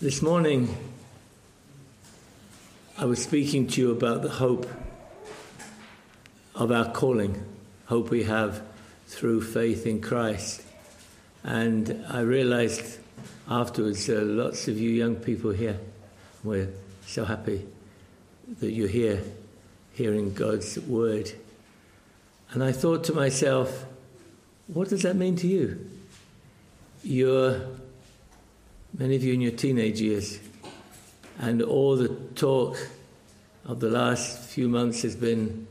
This morning, I was speaking to you about the hope of our calling, hope we have through faith in Christ. And I realized afterwards, uh, lots of you young people here, we're so happy that you're here hearing God's word. And I thought to myself, what does that mean to you? You're many of you in your teenage years, and all the talk of the last few months has been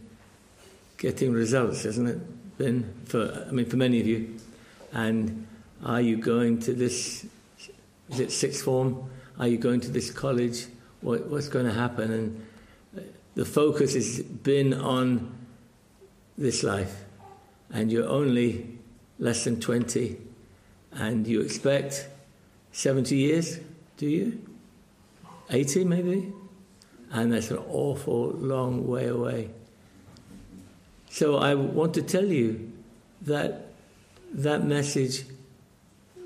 getting results, hasn't it? Been for I mean for many of you. And are you going to this? Is it sixth form? Are you going to this college? What, what's going to happen? And uh, the focus has been on this life, and you're only less than twenty, and you expect 70 years, do you? 80 maybe? And that's an awful long way away. So I want to tell you that that message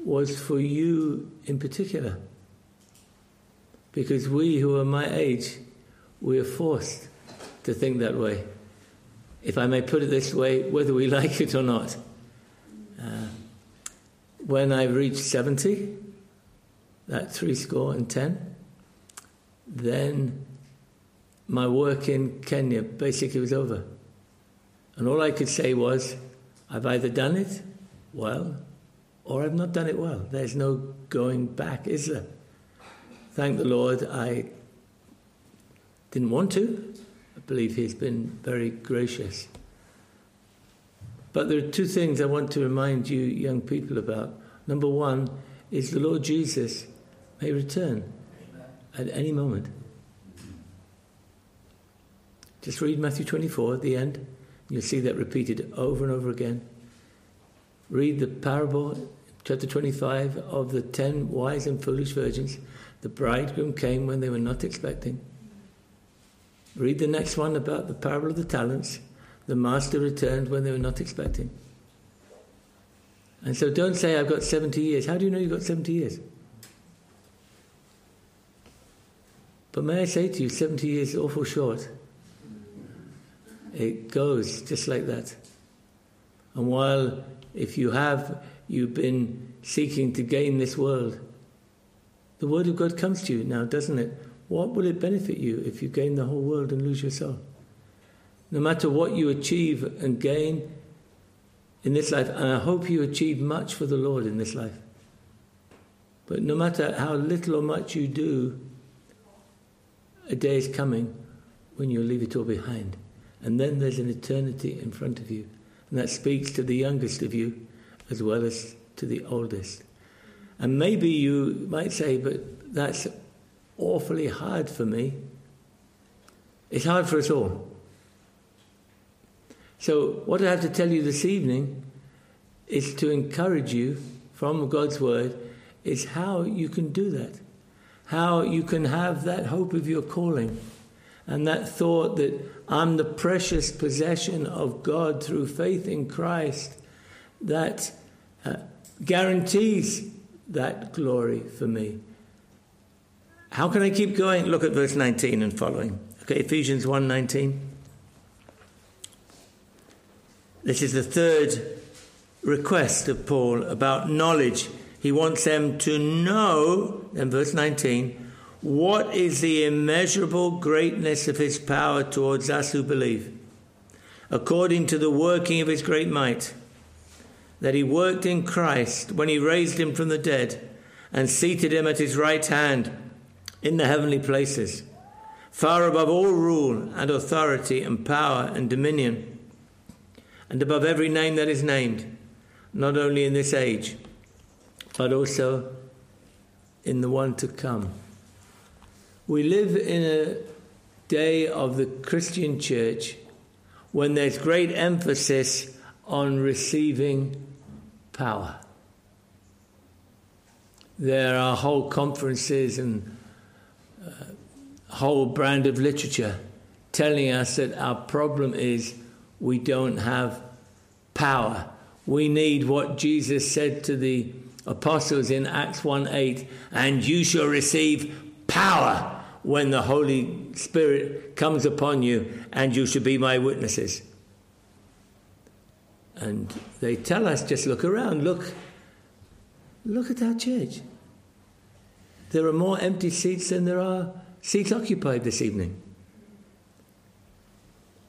was for you in particular. Because we who are my age, we are forced to think that way. If I may put it this way, whether we like it or not. Uh, when I reached 70, that three score and ten. Then my work in Kenya basically was over. And all I could say was, I've either done it well or I've not done it well. There's no going back, is there? Thank the Lord, I didn't want to. I believe He's been very gracious. But there are two things I want to remind you, young people, about. Number one is the Lord Jesus may return at any moment. Just read Matthew 24 at the end. You'll see that repeated over and over again. Read the parable, chapter 25, of the ten wise and foolish virgins. The bridegroom came when they were not expecting. Read the next one about the parable of the talents. The master returned when they were not expecting. And so don't say, I've got 70 years. How do you know you've got 70 years? But may I say to you, 70 years is awful short. It goes just like that. And while, if you have, you've been seeking to gain this world, the word of God comes to you now, doesn't it? What will it benefit you if you gain the whole world and lose your soul? No matter what you achieve and gain in this life, and I hope you achieve much for the Lord in this life. But no matter how little or much you do, a day is coming when you'll leave it all behind. And then there's an eternity in front of you. And that speaks to the youngest of you as well as to the oldest. And maybe you might say, but that's awfully hard for me. It's hard for us all. So, what I have to tell you this evening is to encourage you from God's Word, is how you can do that how you can have that hope of your calling and that thought that I'm the precious possession of God through faith in Christ that uh, guarantees that glory for me. How can I keep going? Look at verse 19 and following. Okay, Ephesians 1:19. This is the third request of Paul about knowledge he wants them to know, in verse 19, what is the immeasurable greatness of his power towards us who believe, according to the working of his great might, that he worked in Christ when he raised him from the dead and seated him at his right hand in the heavenly places, far above all rule and authority and power and dominion, and above every name that is named, not only in this age but also in the one to come. We live in a day of the Christian church when there's great emphasis on receiving power. There are whole conferences and a uh, whole brand of literature telling us that our problem is we don't have power. We need what Jesus said to the apostles in Acts 1 8, and you shall receive power when the Holy Spirit comes upon you, and you shall be my witnesses. And they tell us just look around, look, look at our church. There are more empty seats than there are seats occupied this evening.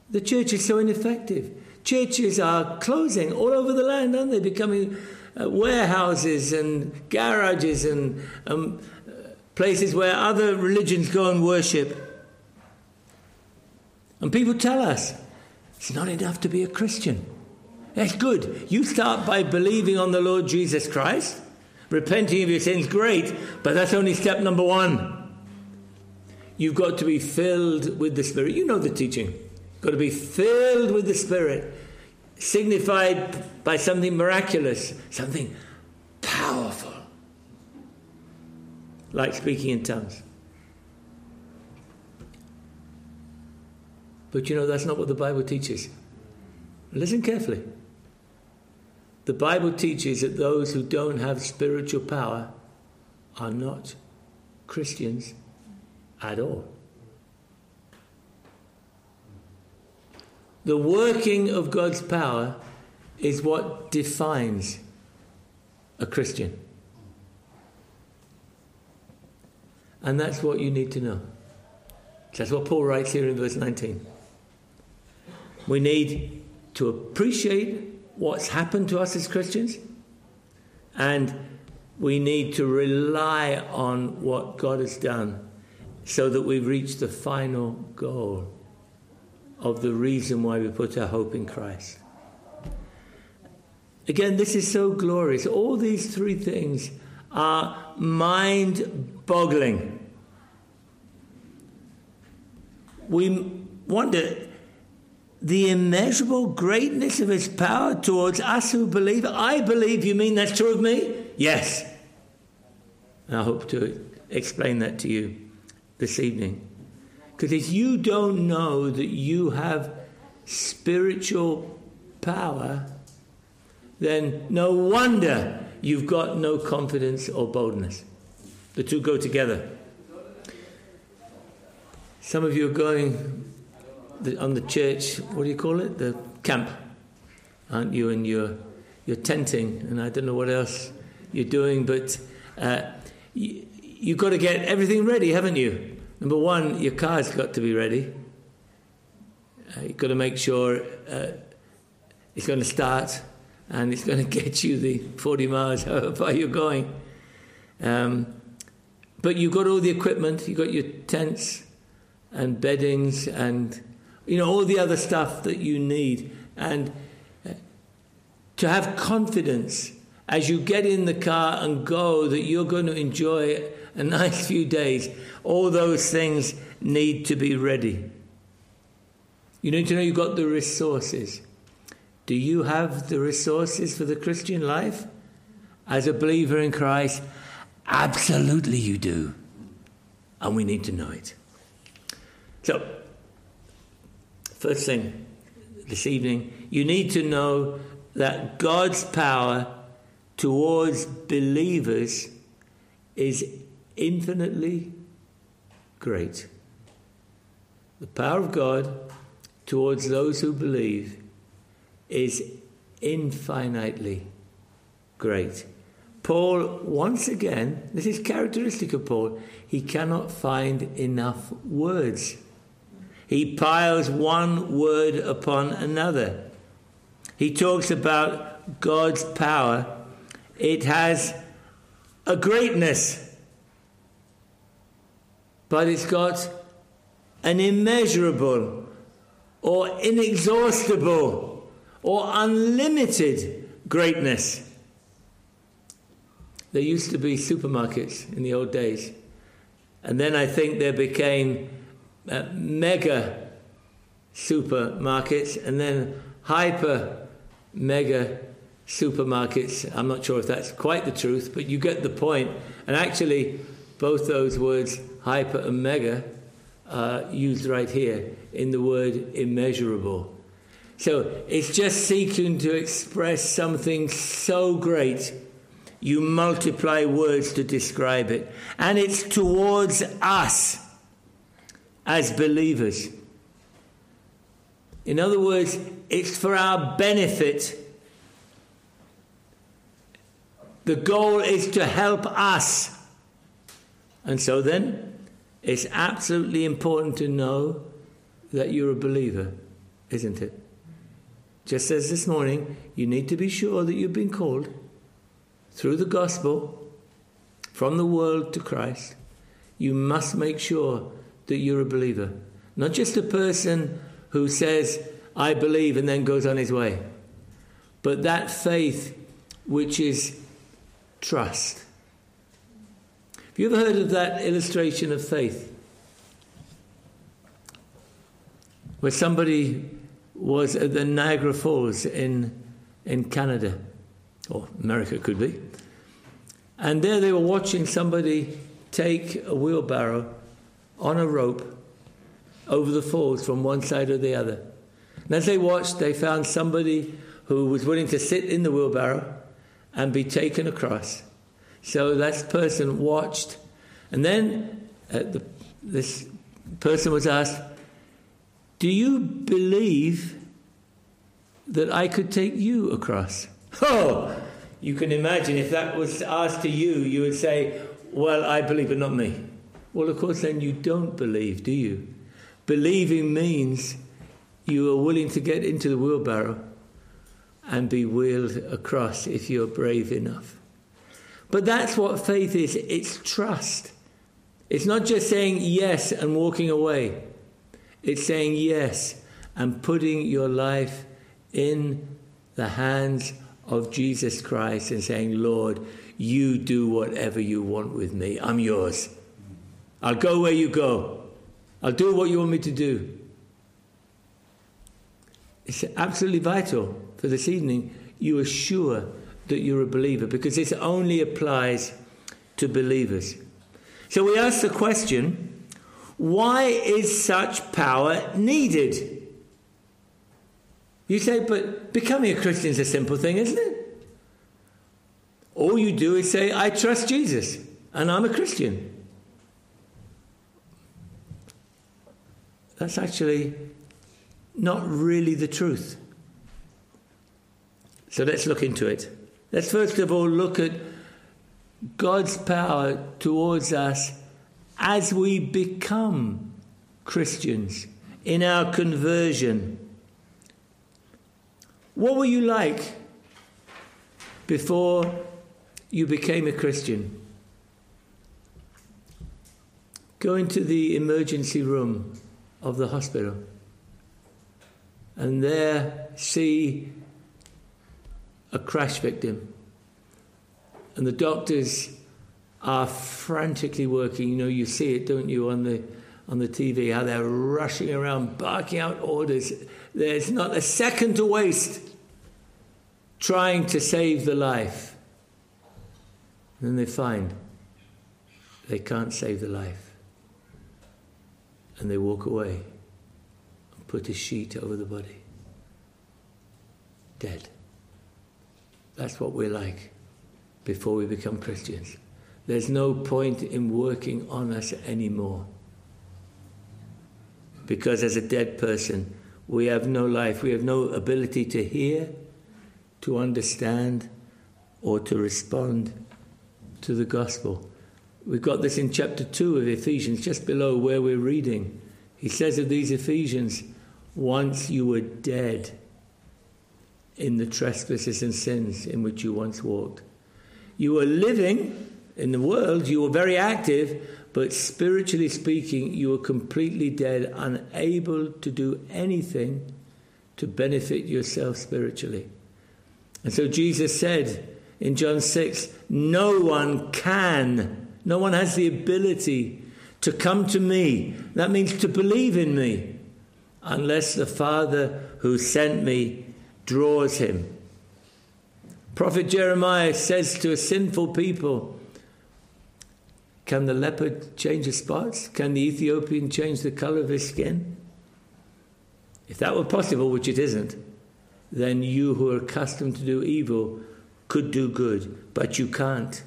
The church is so ineffective. Churches are closing all over the land, aren't they? Becoming uh, warehouses and garages and um, places where other religions go and worship. And people tell us it's not enough to be a Christian. That's good. You start by believing on the Lord Jesus Christ, repenting of your sins, great, but that's only step number one. You've got to be filled with the Spirit. You know the teaching. You've Got to be filled with the Spirit, signified by something miraculous, something powerful, like speaking in tongues. But you know, that's not what the Bible teaches. Listen carefully. The Bible teaches that those who don't have spiritual power are not Christians at all. The working of God's power is what defines a Christian. And that's what you need to know. That's what Paul writes here in verse 19. We need to appreciate what's happened to us as Christians, and we need to rely on what God has done so that we reach the final goal of the reason why we put our hope in Christ. Again, this is so glorious. All these three things are mind boggling. We wonder the immeasurable greatness of his power towards us who believe. I believe you mean that's true of me? Yes. And I hope to explain that to you this evening. Because if you don't know that you have spiritual power, then no wonder you've got no confidence or boldness. The two go together. Some of you are going on the church, what do you call it? The camp, aren't you? And you're, you're tenting, and I don't know what else you're doing, but uh, you, you've got to get everything ready, haven't you? Number one, your car's got to be ready. Uh, you've got to make sure uh, it's going to start and it's going to get you the 40 miles however far you're going. Um, but you've got all the equipment, you've got your tents and beddings and you know all the other stuff that you need. And uh, to have confidence as you get in the car and go that you're going to enjoy a nice few days all those things need to be ready. You need to know you've got the resources. Do you have the resources for the Christian life? As a believer in Christ, absolutely you do. And we need to know it. So, first thing this evening, you need to know that God's power towards believers is infinitely great. The power of God towards those who believe is infinitely great. Paul, once again, this is characteristic of Paul, he cannot find enough words. He piles one word upon another. He talks about God's power. It has a greatness but it's got an immeasurable or inexhaustible or unlimited greatness. There used to be supermarkets in the old days, and then I think there became uh, mega supermarkets and then hyper mega supermarkets. I'm not sure if that's quite the truth, but you get the point. And actually, both those words, hyper and mega, are used right here in the word immeasurable. So it's just seeking to express something so great you multiply words to describe it. And it's towards us as believers. In other words, it's for our benefit. The goal is to help us. And so then, it's absolutely important to know that you're a believer, isn't it? Just as this morning, you need to be sure that you've been called through the gospel from the world to Christ. You must make sure that you're a believer, not just a person who says, I believe, and then goes on his way, but that faith which is trust. Have you ever heard of that illustration of faith? Where somebody was at the Niagara Falls in, in Canada, or America could be. And there they were watching somebody take a wheelbarrow on a rope over the falls from one side or the other. And as they watched, they found somebody who was willing to sit in the wheelbarrow and be taken across. So that person watched. And then uh, the, this person was asked, Do you believe that I could take you across? Oh, you can imagine if that was asked to you, you would say, Well, I believe, but not me. Well, of course, then you don't believe, do you? Believing means you are willing to get into the wheelbarrow and be wheeled across if you're brave enough. But that's what faith is it's trust. It's not just saying yes and walking away, it's saying yes and putting your life in the hands of Jesus Christ and saying, Lord, you do whatever you want with me. I'm yours. I'll go where you go. I'll do what you want me to do. It's absolutely vital for this evening. You are sure that you're a believer because this only applies to believers. So we ask the question why is such power needed? You say, but becoming a Christian is a simple thing, isn't it? All you do is say, I trust Jesus and I'm a Christian. That's actually not really the truth. So let's look into it. Let's first of all look at God's power towards us as we become Christians in our conversion. What were you like before you became a Christian? Go into the emergency room of the hospital and there see a crash victim. And the doctors are frantically working. You know, you see it, don't you, on the on the TV, how they're rushing around, barking out orders. There's not a second to waste trying to save the life. And then they find they can't save the life. And they walk away and put a sheet over the body. Dead. That's what we're like before we become Christians. There's no point in working on us anymore. Because as a dead person, we have no life, we have no ability to hear, to understand, or to respond to the gospel. We've got this in chapter 2 of Ephesians, just below where we're reading. He says of these Ephesians, once you were dead in the trespasses and sins in which you once walked. You were living in the world, you were very active, but spiritually speaking, you were completely dead, unable to do anything to benefit yourself spiritually. And so Jesus said in John 6 no one can, no one has the ability to come to me. That means to believe in me, unless the Father who sent me draws him. Prophet Jeremiah says to a sinful people, Can the leopard change his spots? Can the Ethiopian change the color of his skin? If that were possible, which it isn't, then you who are accustomed to do evil could do good, but you can't.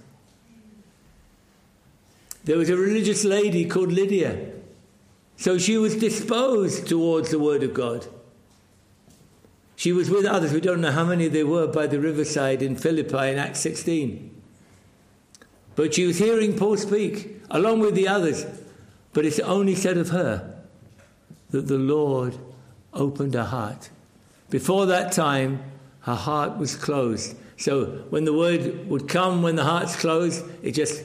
There was a religious lady called Lydia. So she was disposed towards the Word of God. She was with others. We don't know how many there were by the riverside in Philippi in Acts 16. But she was hearing Paul speak along with the others. But it's only said of her that the Lord opened her heart. Before that time, her heart was closed. So when the word would come when the heart's closed, it just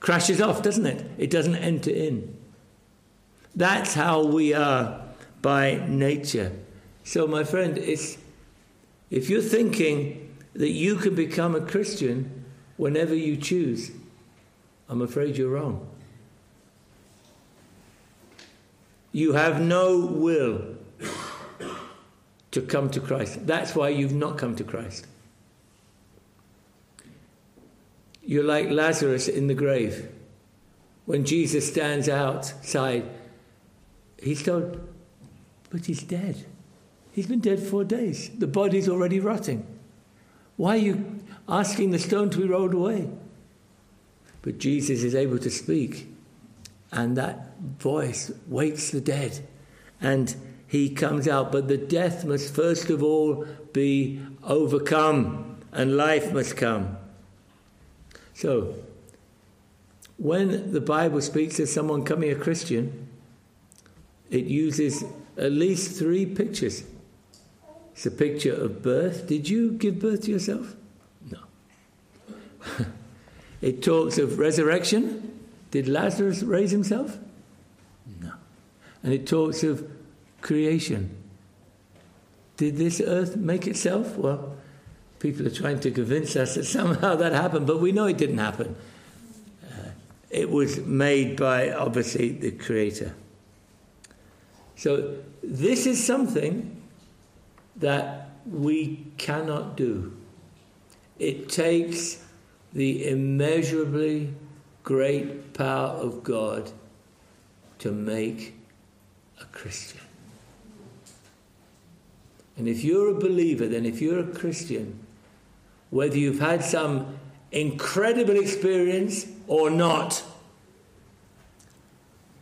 crashes off, doesn't it? It doesn't enter in. That's how we are by nature. So, my friend, it's, if you're thinking that you can become a Christian whenever you choose, I'm afraid you're wrong. You have no will to come to Christ. That's why you've not come to Christ. You're like Lazarus in the grave. When Jesus stands outside, he's told, but he's dead. He's been dead four days. The body's already rotting. Why are you asking the stone to be rolled away? But Jesus is able to speak, and that voice wakes the dead, and he comes out. But the death must first of all be overcome, and life must come. So, when the Bible speaks of someone coming a Christian, it uses at least three pictures. It's a picture of birth. Did you give birth to yourself? No. It talks of resurrection. Did Lazarus raise himself? No. And it talks of creation. Did this earth make itself? Well, people are trying to convince us that somehow that happened, but we know it didn't happen. Uh, it was made by, obviously, the Creator. So, this is something that we cannot do. It takes the immeasurably great power of God to make a Christian. And if you're a believer, then if you're a Christian, whether you've had some incredible experience or not,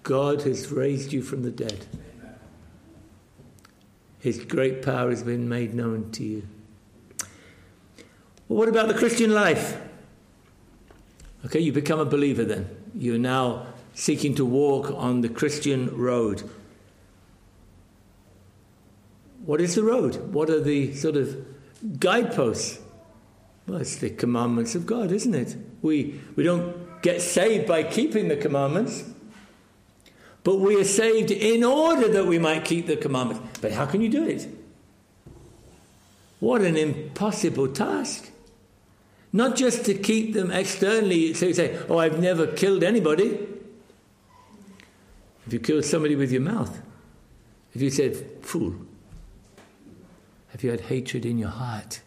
God has raised you from the dead. His great power has been made known to you. Well, what about the Christian life? Okay, you become a believer then. You're now seeking to walk on the Christian road. What is the road? What are the sort of guideposts? Well, it's the commandments of God, isn't it? We, we don't get saved by keeping the commandments, but we are saved in order that we might keep the commandments. But how can you do it? What an impossible task. Not just to keep them externally, so you say, Oh, I've never killed anybody. If you killed somebody with your mouth, if you said, Fool, have you had hatred in your heart,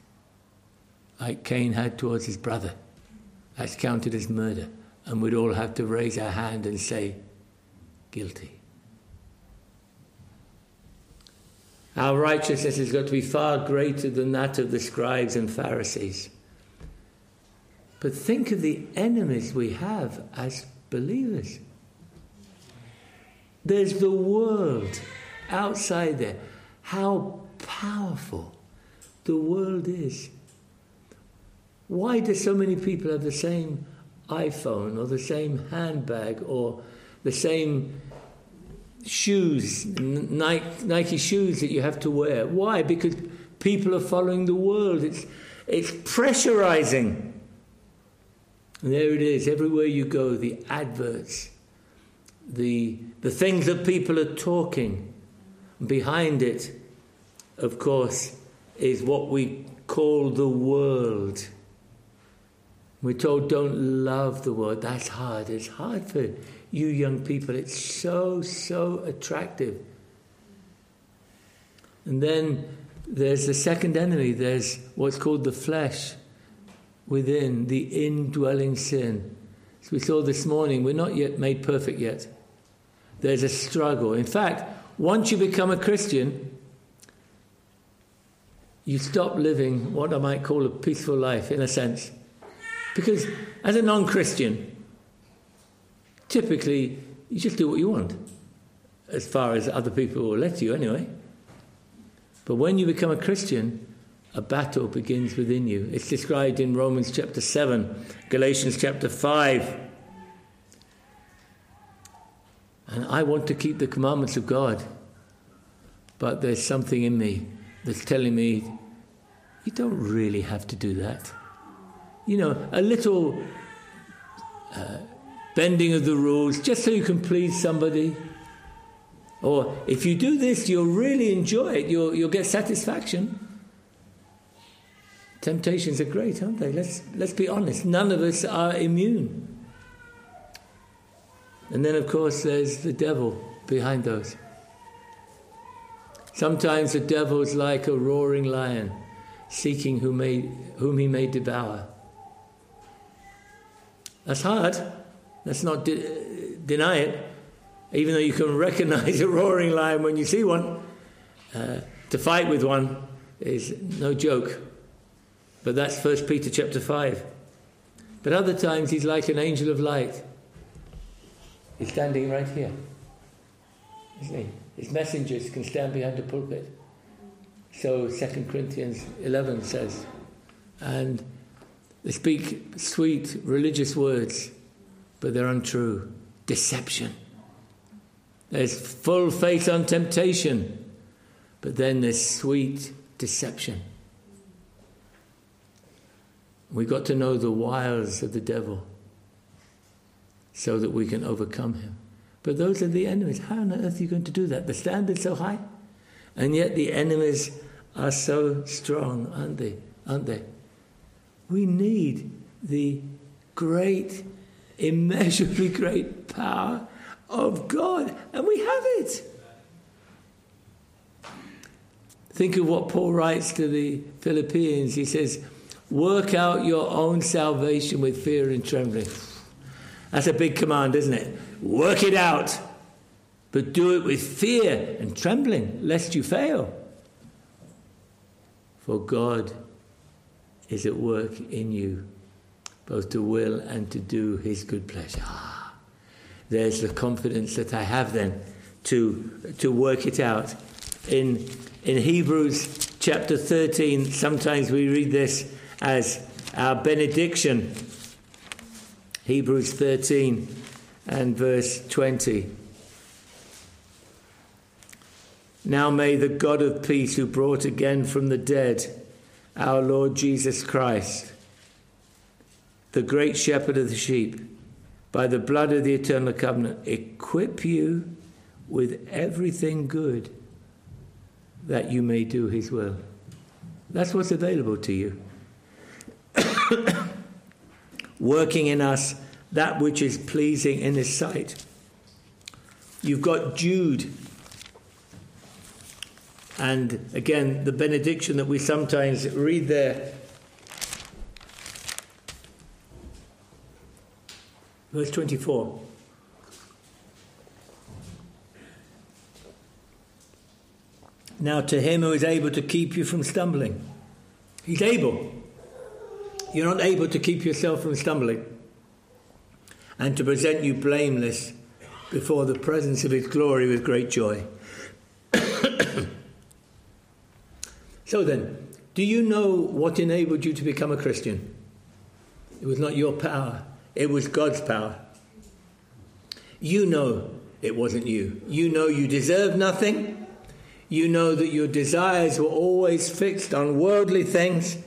like Cain had towards his brother? That's counted as murder. And we'd all have to raise our hand and say, Guilty. Our righteousness has got to be far greater than that of the scribes and Pharisees. But think of the enemies we have as believers. There's the world outside there. How powerful the world is. Why do so many people have the same iPhone or the same handbag or the same shoes, Nike, shoes that you have to wear? Why? Because people are following the world. It's, it's pressurizing. And there it is, everywhere you go, the adverts, the, the things that people are talking. Behind it, of course, is what we call the world. We're told don't love the world. That's hard. It's hard for you young people. It's so, so attractive. And then there's the second enemy. There's what's called the flesh within the indwelling sin. As we saw this morning, we're not yet made perfect yet. There's a struggle. In fact, once you become a Christian, you stop living what I might call a peaceful life, in a sense. Because as a non Christian, typically you just do what you want, as far as other people will let you, anyway. But when you become a Christian, a battle begins within you. It's described in Romans chapter 7, Galatians chapter 5. And I want to keep the commandments of God, but there's something in me that's telling me you don't really have to do that. You know, a little uh, bending of the rules just so you can please somebody. Or if you do this, you'll really enjoy it, you'll, you'll get satisfaction. Temptations are great, aren't they? Let's, let's be honest. None of us are immune. And then, of course, there's the devil behind those. Sometimes the devil's like a roaring lion, seeking whom, may, whom he may devour. That's hard. Let's not de- deny it. Even though you can recognize a roaring lion when you see one, uh, to fight with one is no joke. But that's 1 Peter chapter 5. But other times he's like an angel of light. He's standing right here, isn't he? His messengers can stand behind the pulpit. So 2 Corinthians 11 says. And they speak sweet religious words, but they're untrue. Deception. There's full faith on temptation, but then there's sweet deception. We've got to know the wiles of the devil so that we can overcome him. But those are the enemies. How on earth are you going to do that? The standard's so high. And yet the enemies are so strong, aren't they? Aren't they? We need the great, immeasurably great power of God, and we have it. Think of what Paul writes to the Philippians. He says, Work out your own salvation with fear and trembling. That's a big command, isn't it? Work it out, but do it with fear and trembling, lest you fail. For God is at work in you, both to will and to do his good pleasure. Ah, there's the confidence that I have then to, to work it out. In, in Hebrews chapter 13, sometimes we read this as our benediction Hebrews 13 and verse 20. Now may the God of peace, who brought again from the dead our Lord Jesus Christ, the great shepherd of the sheep, by the blood of the eternal covenant, equip you with everything good that you may do his will. That's what's available to you working in us that which is pleasing in His sight. You've got Jude. And again, the benediction that we sometimes read there. Verse 24. Now, to him who is able to keep you from stumbling, he's able. You're not able to keep yourself from stumbling and to present you blameless before the presence of his glory with great joy. so then, do you know what enabled you to become a Christian? It was not your power, it was God's power. You know it wasn't you. You know you deserve nothing. You know that your desires were always fixed on worldly things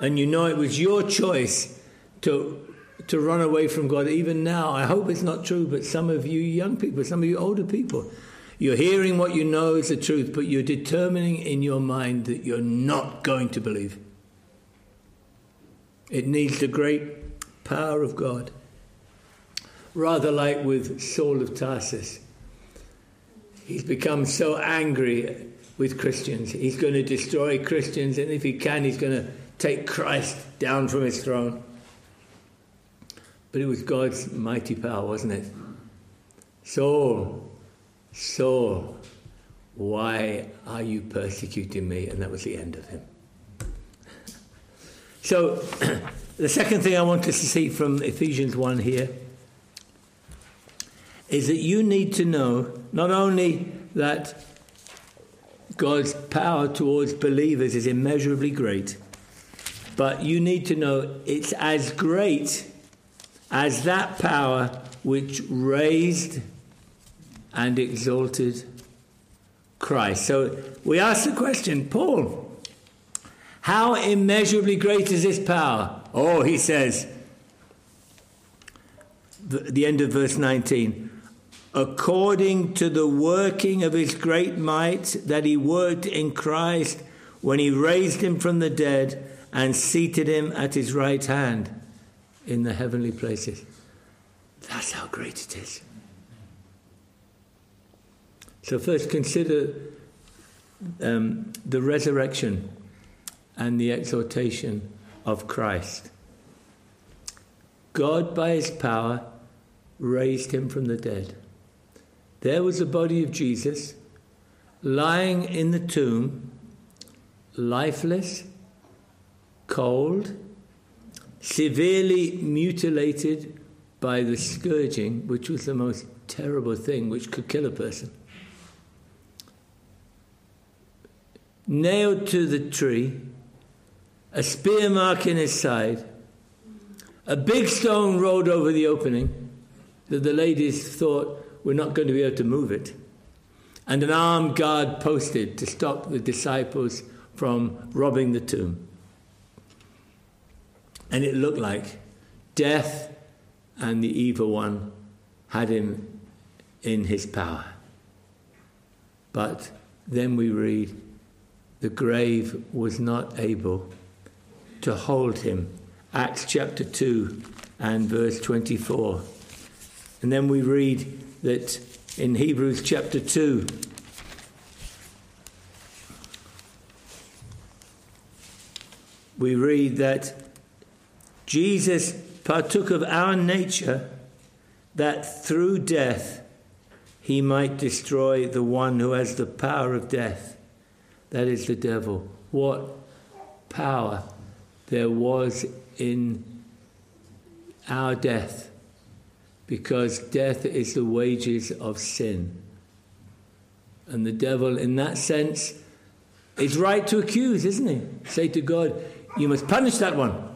and you know it was your choice to to run away from God even now. I hope it's not true, but some of you young people, some of you older people, you're hearing what you know is the truth, but you're determining in your mind that you're not going to believe. It needs the great power of God. Rather like with Saul of Tarsus. He's become so angry with Christians. He's going to destroy Christians, and if he can, he's going to take Christ down from his throne. But it was God's mighty power, wasn't it? Saul, Saul, why are you persecuting me? And that was the end of him. So, the second thing I want us to see from Ephesians 1 here is that you need to know not only that God's power towards believers is immeasurably great, but you need to know it's as great as that power which raised and exalted Christ. So we ask the question, Paul, how immeasurably great is this power? Oh, he says, the, the end of verse 19 according to the working of his great might that he worked in Christ when he raised him from the dead and seated him at his right hand in the heavenly places. That's how great it is. So, first consider um, the resurrection and the exaltation of Christ. God, by his power, raised him from the dead. There was the body of Jesus lying in the tomb, lifeless, cold, severely mutilated by the scourging, which was the most terrible thing which could kill a person. Nailed to the tree, a spear mark in his side, a big stone rolled over the opening that the ladies thought we're not going to be able to move it, and an armed guard posted to stop the disciples from robbing the tomb. And it looked like death and the evil one had him in his power. But then we read the grave was not able to hold him. Acts chapter 2 and verse 24. And then we read that in Hebrews chapter 2, we read that Jesus partook of our nature that through death he might destroy the one who has the power of death. That is the devil. What power there was in our death, because death is the wages of sin. And the devil, in that sense, is right to accuse, isn't he? Say to God, You must punish that one.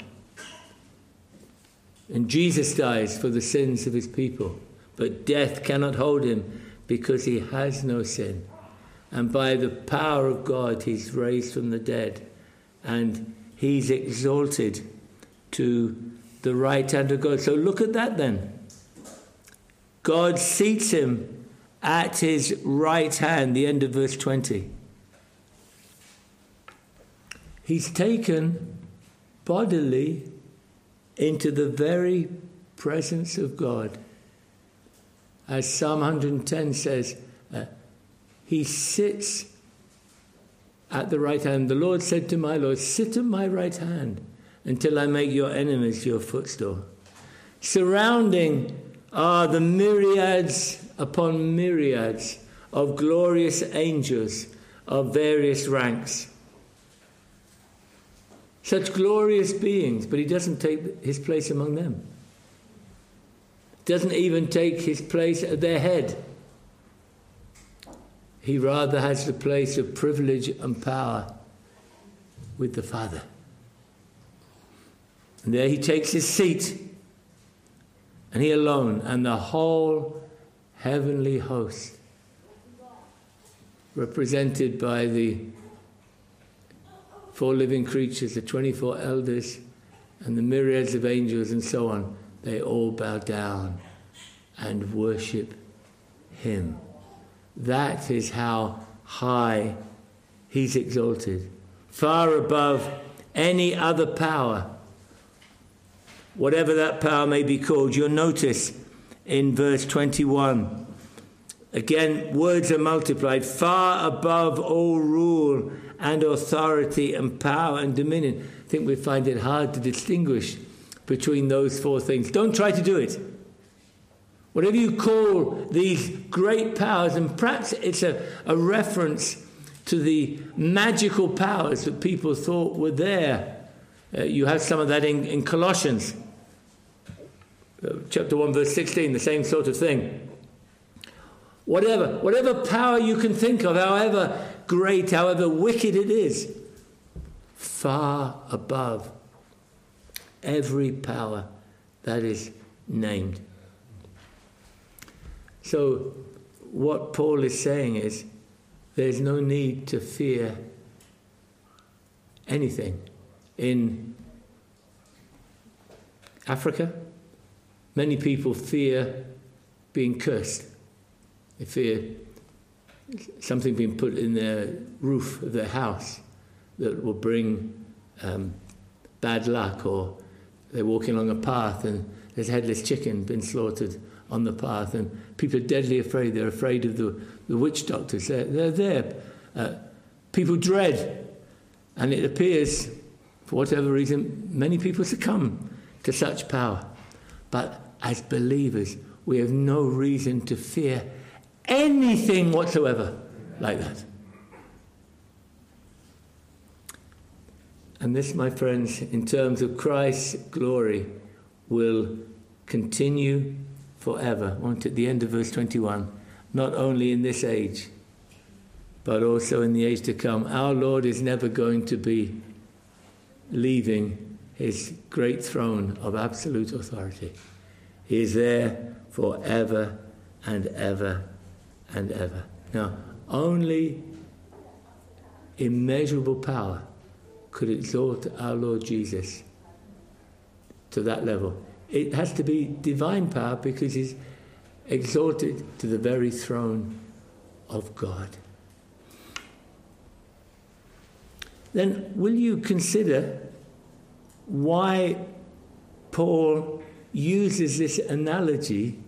And Jesus dies for the sins of his people. But death cannot hold him because he has no sin. And by the power of God, he's raised from the dead. And he's exalted to the right hand of God. So look at that then. God seats him at his right hand, the end of verse 20. He's taken bodily into the very presence of God. As Psalm 110 says, uh, He sits at the right hand. The Lord said to my Lord, Sit at my right hand until I make your enemies your footstool. Surrounding are the myriads upon myriads of glorious angels of various ranks such glorious beings, but he doesn't take his place among them. Doesn't even take his place at their head. He rather has the place of privilege and power with the Father. And there he takes his seat, and he alone, and the whole heavenly host, represented by the four living creatures, the 24 elders, and the myriads of angels, and so on, they all bow down and worship Him. That is how high He's exalted, far above any other power, whatever that power may be called. You'll notice in verse 21. Again, words are multiplied far above all rule and authority and power and dominion. I think we find it hard to distinguish between those four things. Don't try to do it. Whatever you call these great powers, and perhaps it's a, a reference to the magical powers that people thought were there Uh, you have some of that in, in Colossians, uh, chapter 1, verse 16, the same sort of thing. Whatever, whatever power you can think of, however great, however wicked it is, far above every power that is named. So, what Paul is saying is there's no need to fear anything. In Africa, many people fear being cursed. They fear something being put in their roof of their house that will bring um, bad luck, or they're walking along a path and there's a headless chicken been slaughtered on the path, and people are deadly afraid. They're afraid of the, the witch doctors. They're, they're there. Uh, people dread, and it appears, for whatever reason, many people succumb to such power. But as believers, we have no reason to fear anything whatsoever like that. And this, my friends, in terms of Christ's glory, will continue forever. Want at the end of verse 21, not only in this age, but also in the age to come. Our Lord is never going to be leaving his great throne of absolute authority. He is there forever and ever and ever. Now, only immeasurable power could exalt our Lord Jesus to that level. It has to be divine power because he's exalted to the very throne of God. Then, will you consider why Paul uses this analogy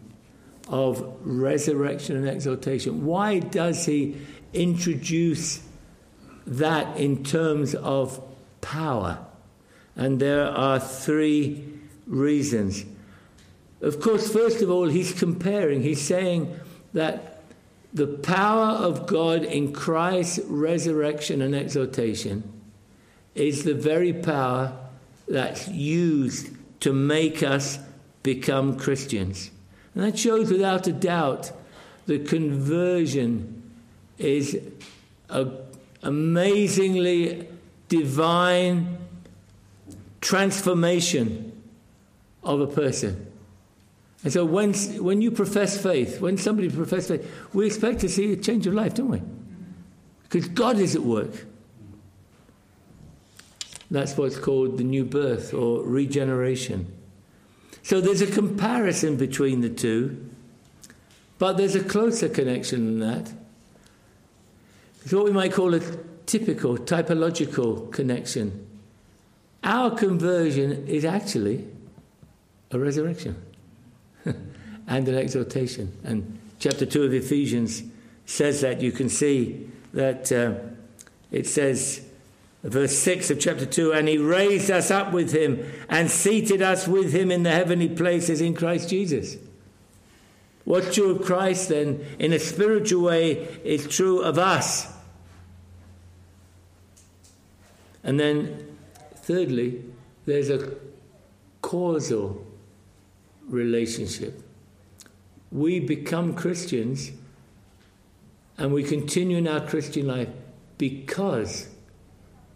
of resurrection and exaltation. Why does he introduce that in terms of power? And there are three reasons. Of course, first of all, he's comparing, he's saying that the power of God in Christ's resurrection and exaltation is the very power that's used to make us become Christians. And that shows without a doubt that conversion is an amazingly divine transformation of a person. And so when, when you profess faith, when somebody professes faith, we expect to see a change of life, don't we? Because God is at work. That's what's called the new birth or regeneration. So there's a comparison between the two, but there's a closer connection than that. It's what we might call a typical, typological connection. Our conversion is actually a resurrection and an exaltation. And chapter 2 of Ephesians says that. You can see that uh, it says, verse 6 of chapter 2 and he raised us up with him and seated us with him in the heavenly places in Christ Jesus. What's true of Christ then, in a spiritual way, is true of us. And then, thirdly, there's a causal relationship. We become Christians and we continue in our Christian life because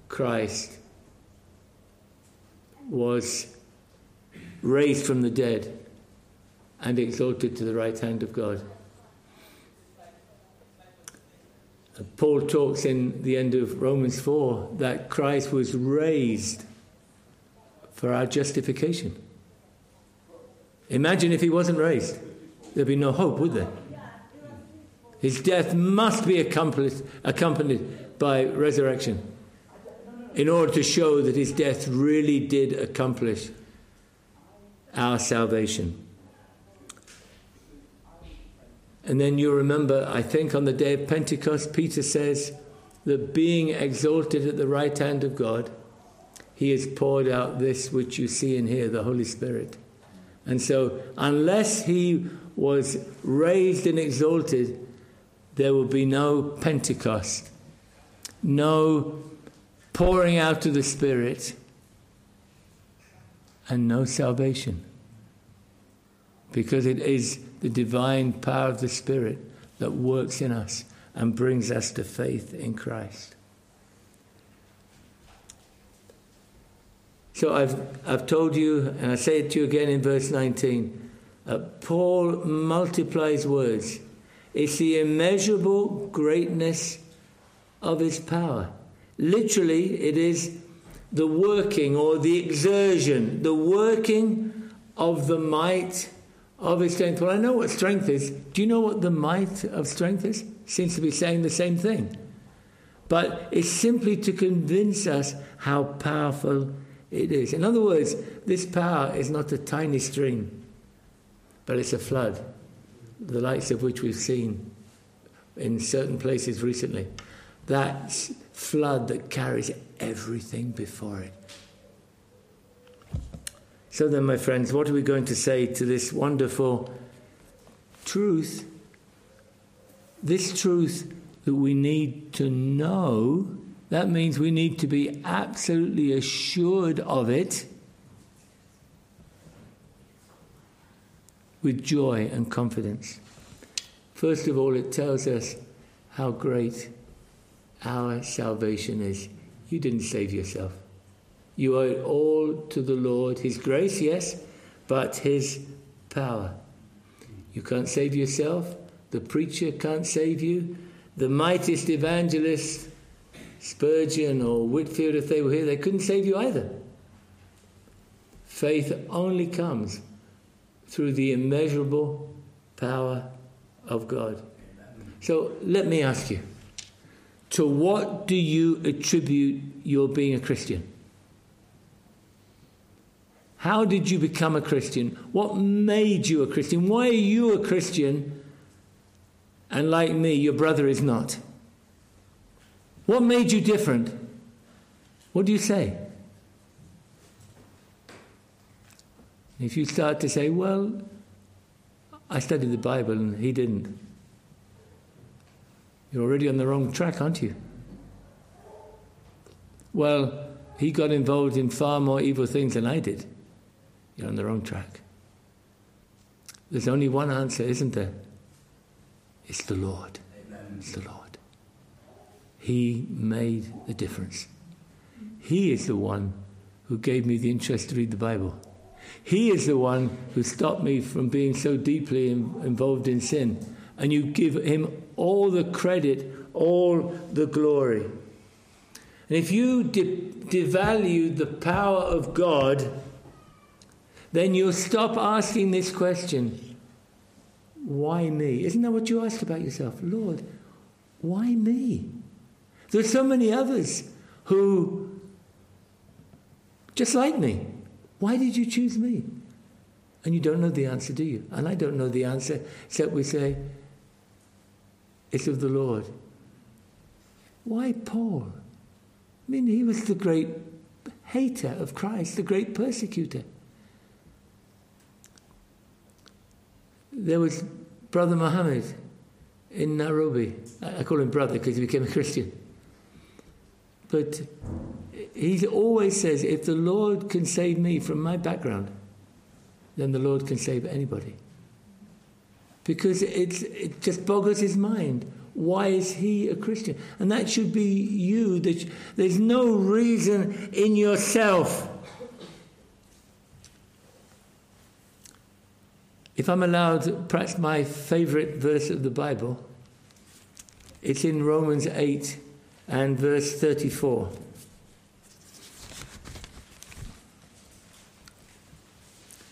Christ was raised from the dead and exalted to the right hand of God. Paul talks in the end of Romans 4 that Christ was raised for our justification. Imagine if he wasn't raised. There'd be no hope, would there? His death must be accompanied, accompanied by resurrection in order to show that his death really did accomplish our salvation. And then you remember, I think on the day of Pentecost, Peter says that being exalted at the right hand of God, he has poured out this which you see and hear, the Holy Spirit. And so, unless he was raised and exalted, there will be no Pentecost, no pouring out of the Spirit, and no salvation. Because it is the divine power of the Spirit that works in us and brings us to faith in Christ. So I've, I've told you, and I say it to you again in verse 19 uh, Paul multiplies words. It's the immeasurable greatness of his power. Literally, it is the working or the exertion, the working of the might of his strength. Well, I know what strength is. Do you know what the might of strength is? Seems to be saying the same thing. But it's simply to convince us how powerful it is. In other words, this power is not a tiny stream, but it's a flood, the likes of which we've seen in certain places recently. That flood that carries everything before it. So then, my friends, what are we going to say to this wonderful truth? This truth that we need to know, that means we need to be absolutely assured of it with joy and confidence. First of all, it tells us how great our salvation is. You didn't save yourself. You owe it all to the Lord. His grace, yes, but His power. You can't save yourself. The preacher can't save you. The mightiest evangelist, Spurgeon or Whitefield, if they were here, they couldn't save you either. Faith only comes through the immeasurable power of God. So let me ask you to what do you attribute your being a Christian? How did you become a Christian? What made you a Christian? Why are you a Christian? And like me, your brother is not. What made you different? What do you say? If you start to say, well, I studied the Bible and he didn't, you're already on the wrong track, aren't you? Well, he got involved in far more evil things than I did. You're on the wrong track. There's only one answer, isn't there? It's the Lord. Amen. It's the Lord. He made the difference. He is the one who gave me the interest to read the Bible. He is the one who stopped me from being so deeply involved in sin. And you give him all the credit, all the glory. And if you de- devalue the power of God, then you'll stop asking this question why me? Isn't that what you asked about yourself? Lord, why me? There's so many others who, just like me, why did you choose me? And you don't know the answer, do you? And I don't know the answer, except we say, it's of the Lord. Why Paul? I mean, he was the great hater of Christ, the great persecutor. there was Brother Mohammed in Nairobi. I call him brother because he became a Christian. But he always says, if the Lord can save me from my background, then the Lord can save anybody. Because it's, it just boggles his mind. Why is he a Christian? And that should be you. That There's no reason in yourself If I'm allowed, perhaps my favorite verse of the Bible, it's in Romans 8 and verse 34.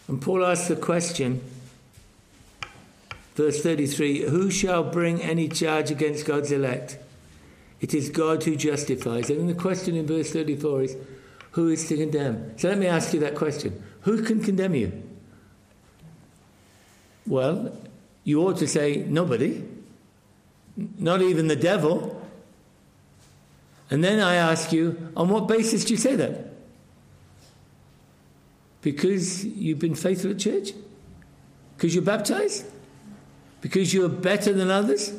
And Paul asks the question, verse 33 Who shall bring any charge against God's elect? It is God who justifies. And the question in verse 34 is, Who is to condemn? So let me ask you that question Who can condemn you? Well, you ought to say, nobody, not even the devil. And then I ask you, on what basis do you say that? Because you've been faithful at church? Because you're baptized? Because you're better than others?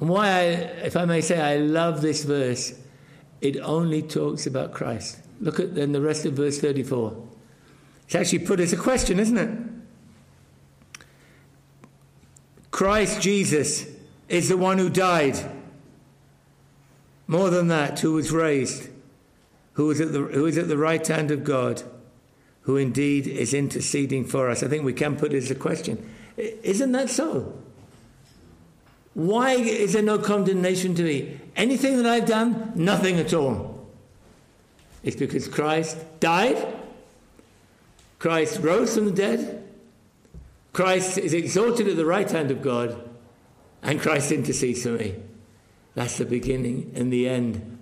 And why I, if I may say, I love this verse, it only talks about Christ. Look at then the rest of verse 34. It's actually put as a question, isn't it? Christ Jesus is the one who died. More than that, who was raised, who is at the, who is at the right hand of God, who indeed is interceding for us. I think we can put it as a question. Isn't that so? Why is there no condemnation to me? Anything that I've done, nothing at all. It's because Christ died, Christ rose from the dead, Christ is exalted at the right hand of God, and Christ intercedes for me. That's the beginning and the end,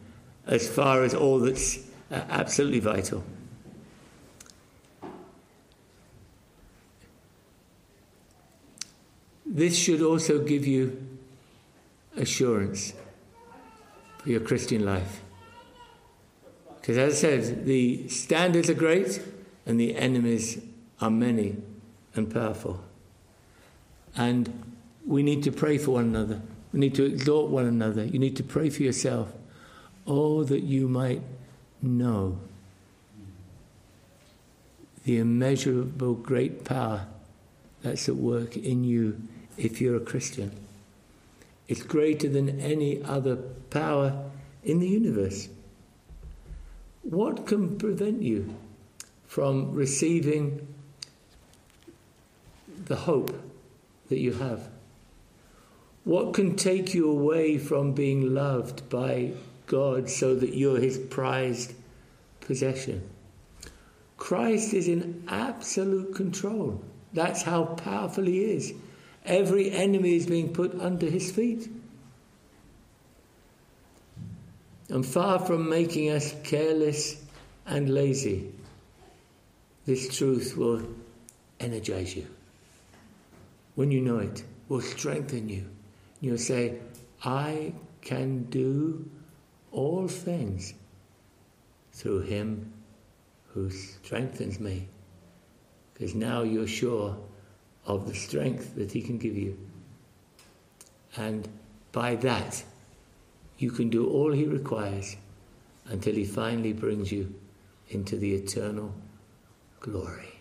as far as all that's uh, absolutely vital. This should also give you assurance for your Christian life. Because as I said, the standards are great and the enemies are many and powerful. And we need to pray for one another. We need to exhort one another. You need to pray for yourself. Oh, that you might know the immeasurable great power that's at work in you if you're a Christian. It's greater than any other power in the universe. What can prevent you from receiving the hope that you have? What can take you away from being loved by God so that you're his prized possession? Christ is in absolute control. That's how powerful he is. Every enemy is being put under his feet. And far from making us careless and lazy, this truth will energize you. When you know it, will strengthen you. You'll say, I can do all things through him who strengthens me. Because now you're sure of the strength that He can give you. And by that, you can do all He requires until He finally brings you into the eternal glory.